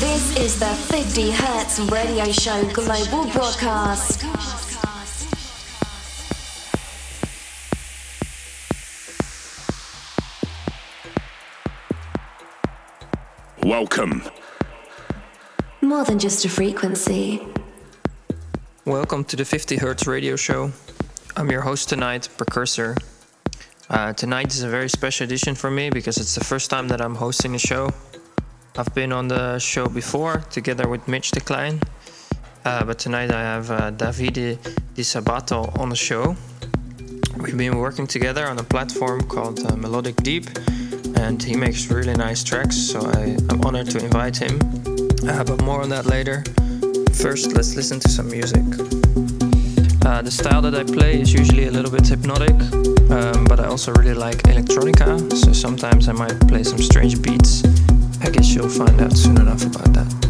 This is the 50 Hertz radio show global broadcast. Welcome. More than just a frequency. Welcome to the 50 Hertz radio show. I'm your host tonight, Precursor. Uh, tonight is a very special edition for me because it's the first time that I'm hosting a show. I've been on the show before together with Mitch Decline, uh, but tonight I have uh, Davide Di Sabato on the show. We've been working together on a platform called uh, Melodic Deep, and he makes really nice tracks, so I, I'm honored to invite him. Uh, but more on that later. First, let's listen to some music. Uh, the style that I play is usually a little bit hypnotic, um, but I also really like electronica, so sometimes I might play some strange beats. I guess you'll find out soon enough about that.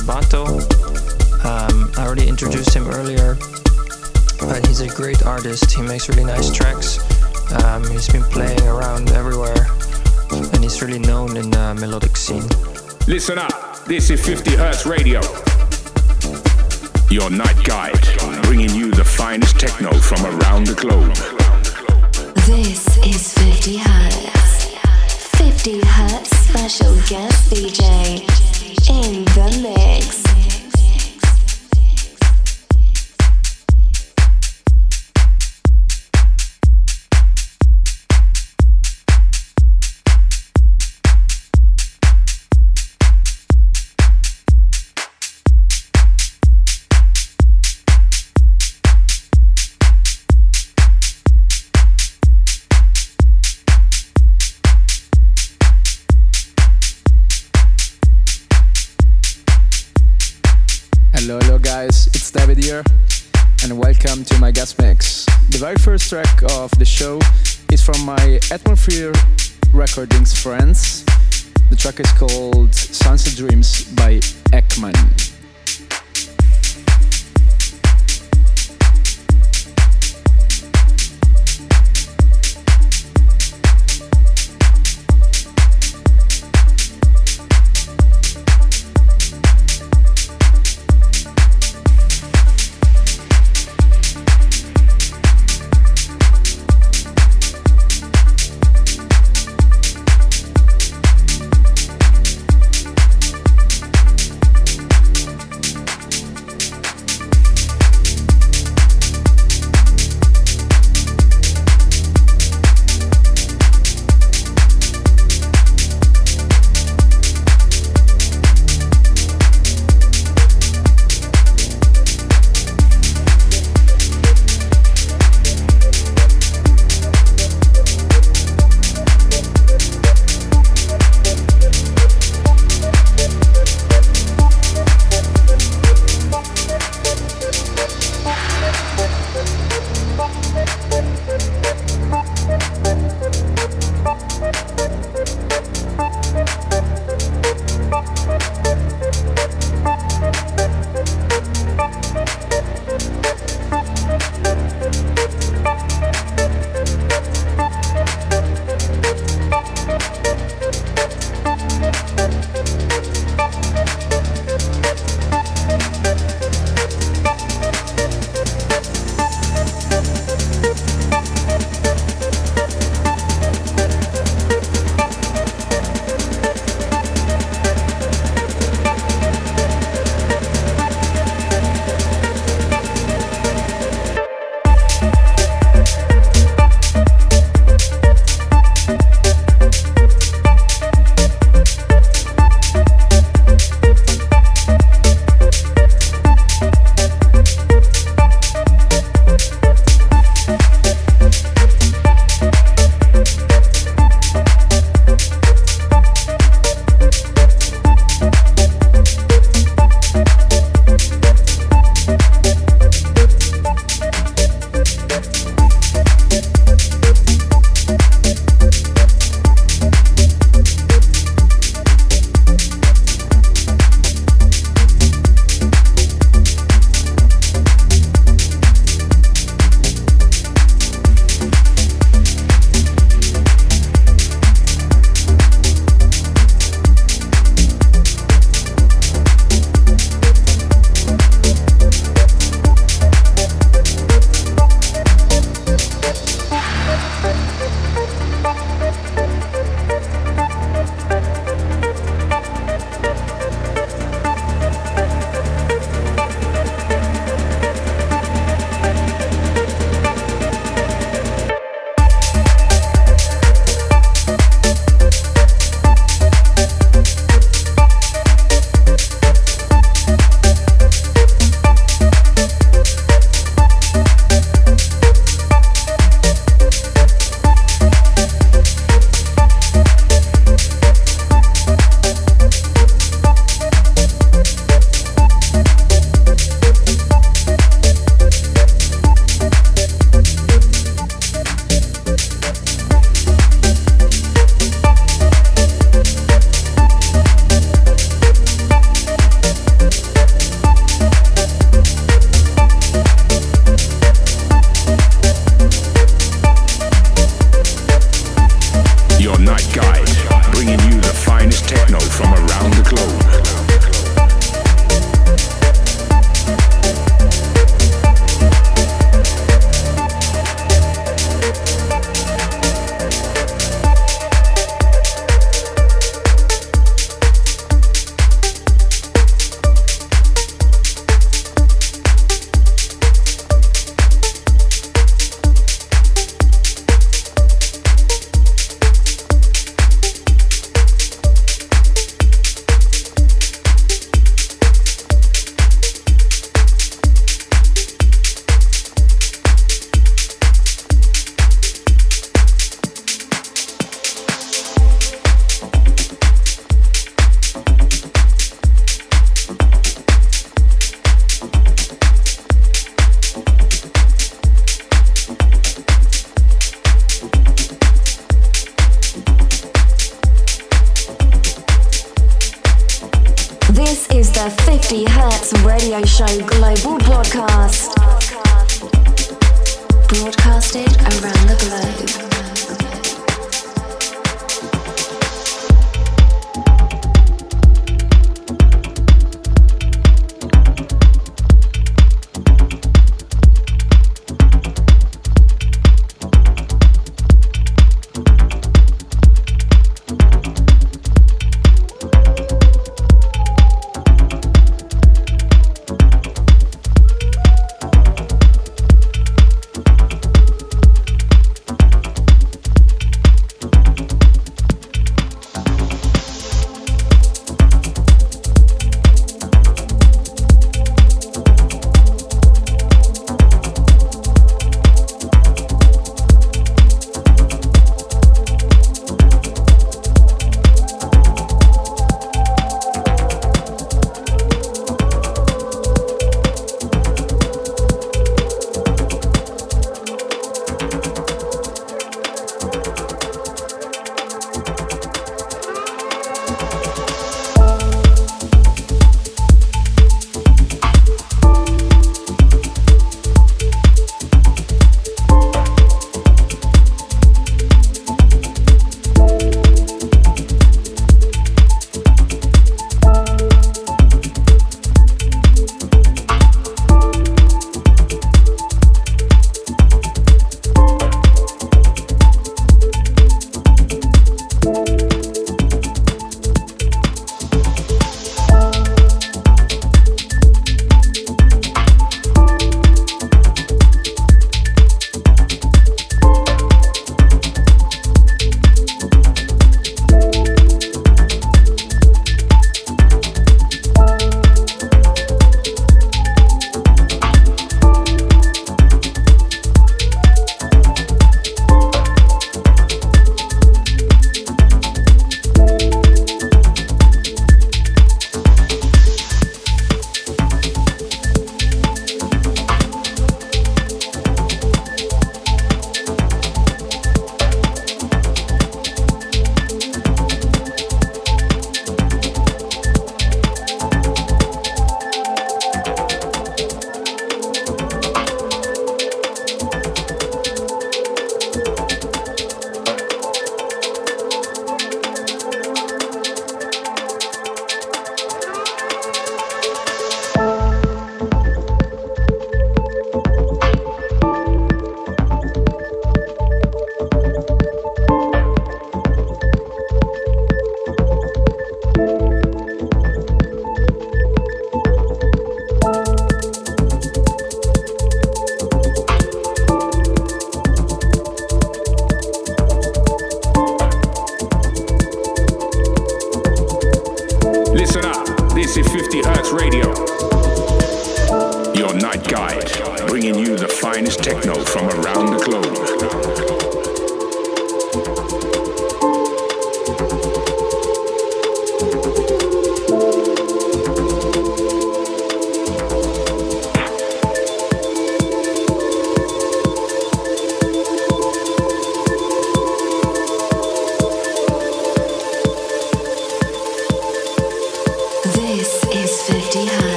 Sebastian. Atmosphere Recordings friends. The track is called Sunset Dreams by Ekman.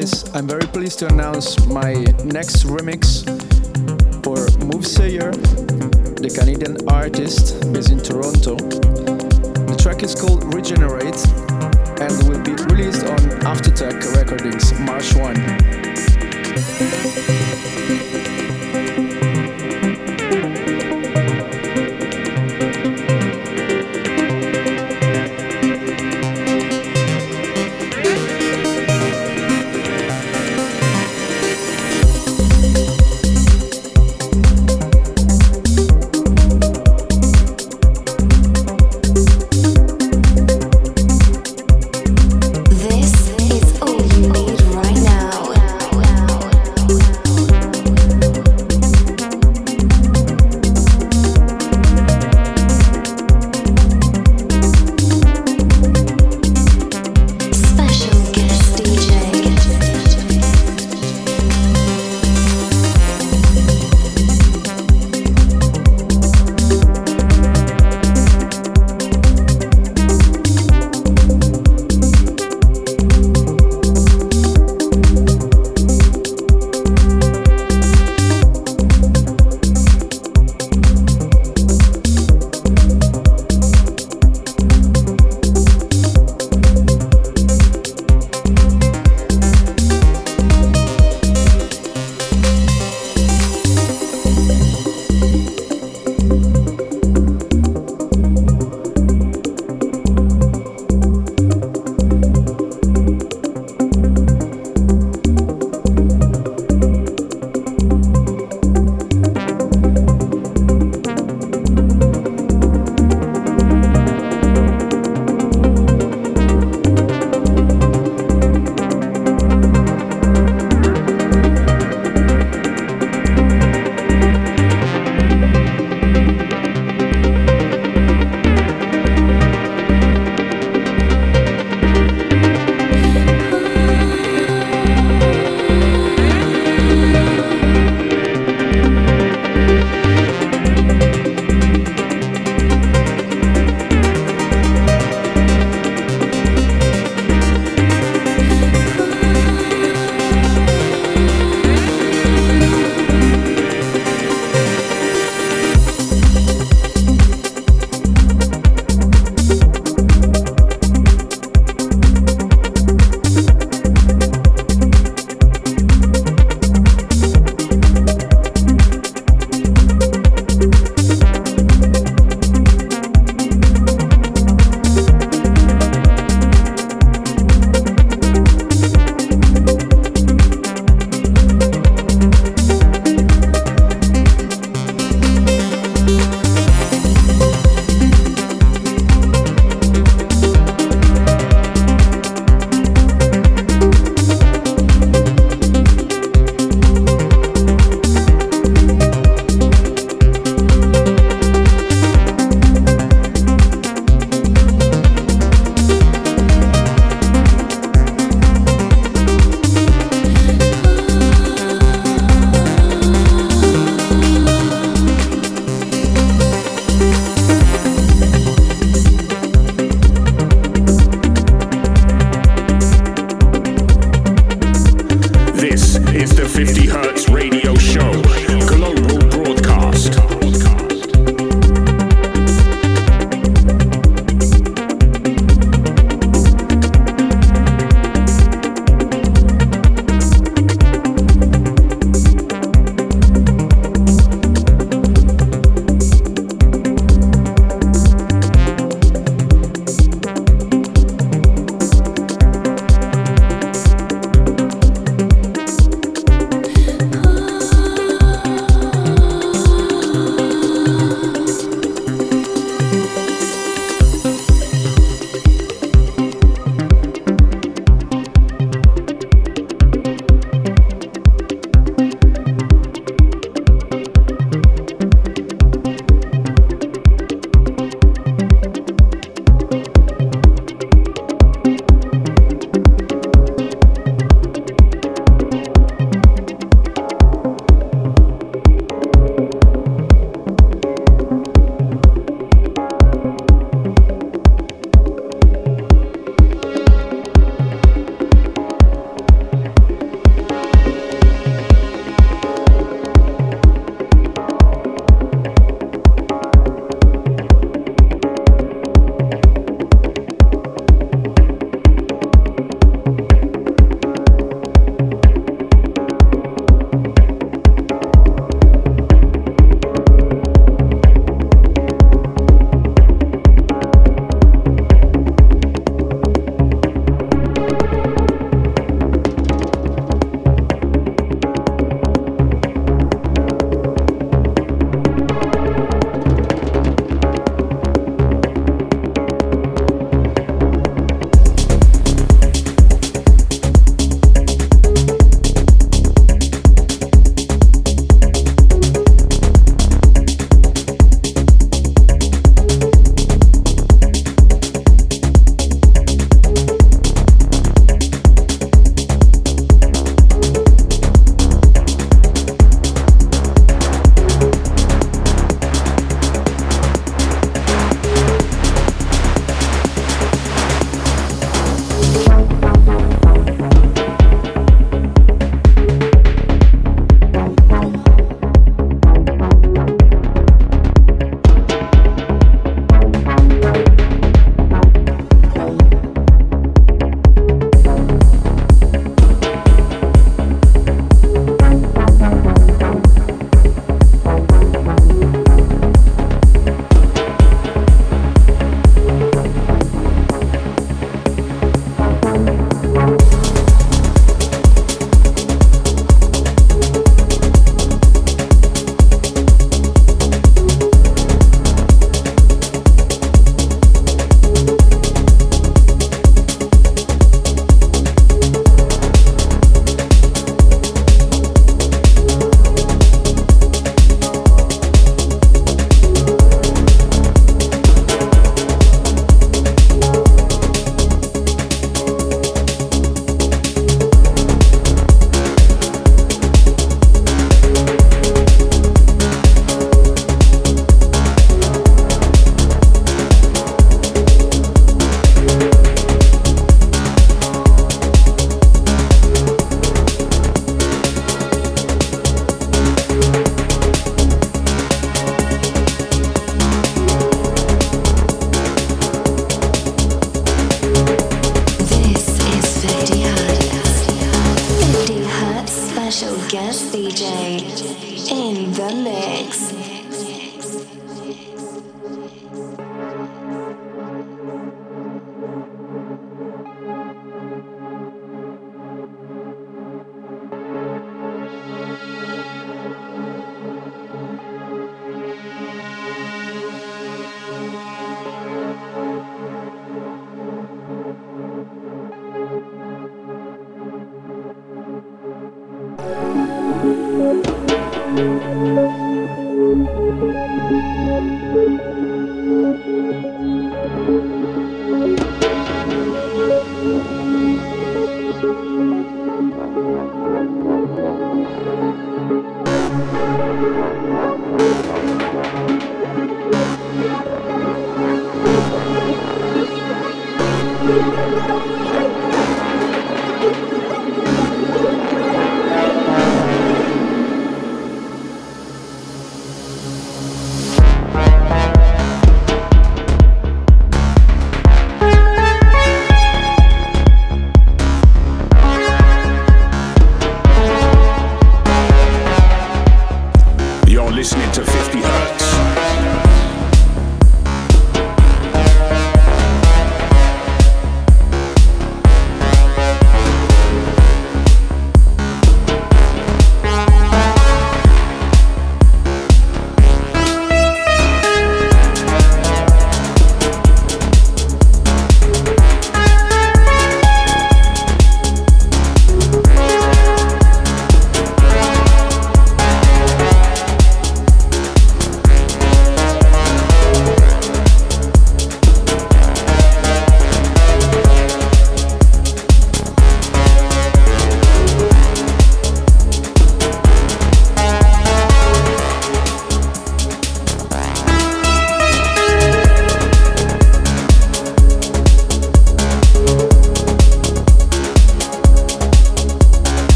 Guys. I'm very pleased to announce my next remix for Movesayer, the Canadian artist based in Toronto. The track is called Regenerate and will be released on Aftertech Recordings March 1.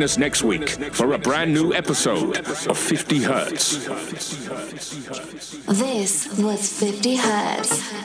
Join us next week for a brand new episode of 50 Hertz. This was 50 Hertz.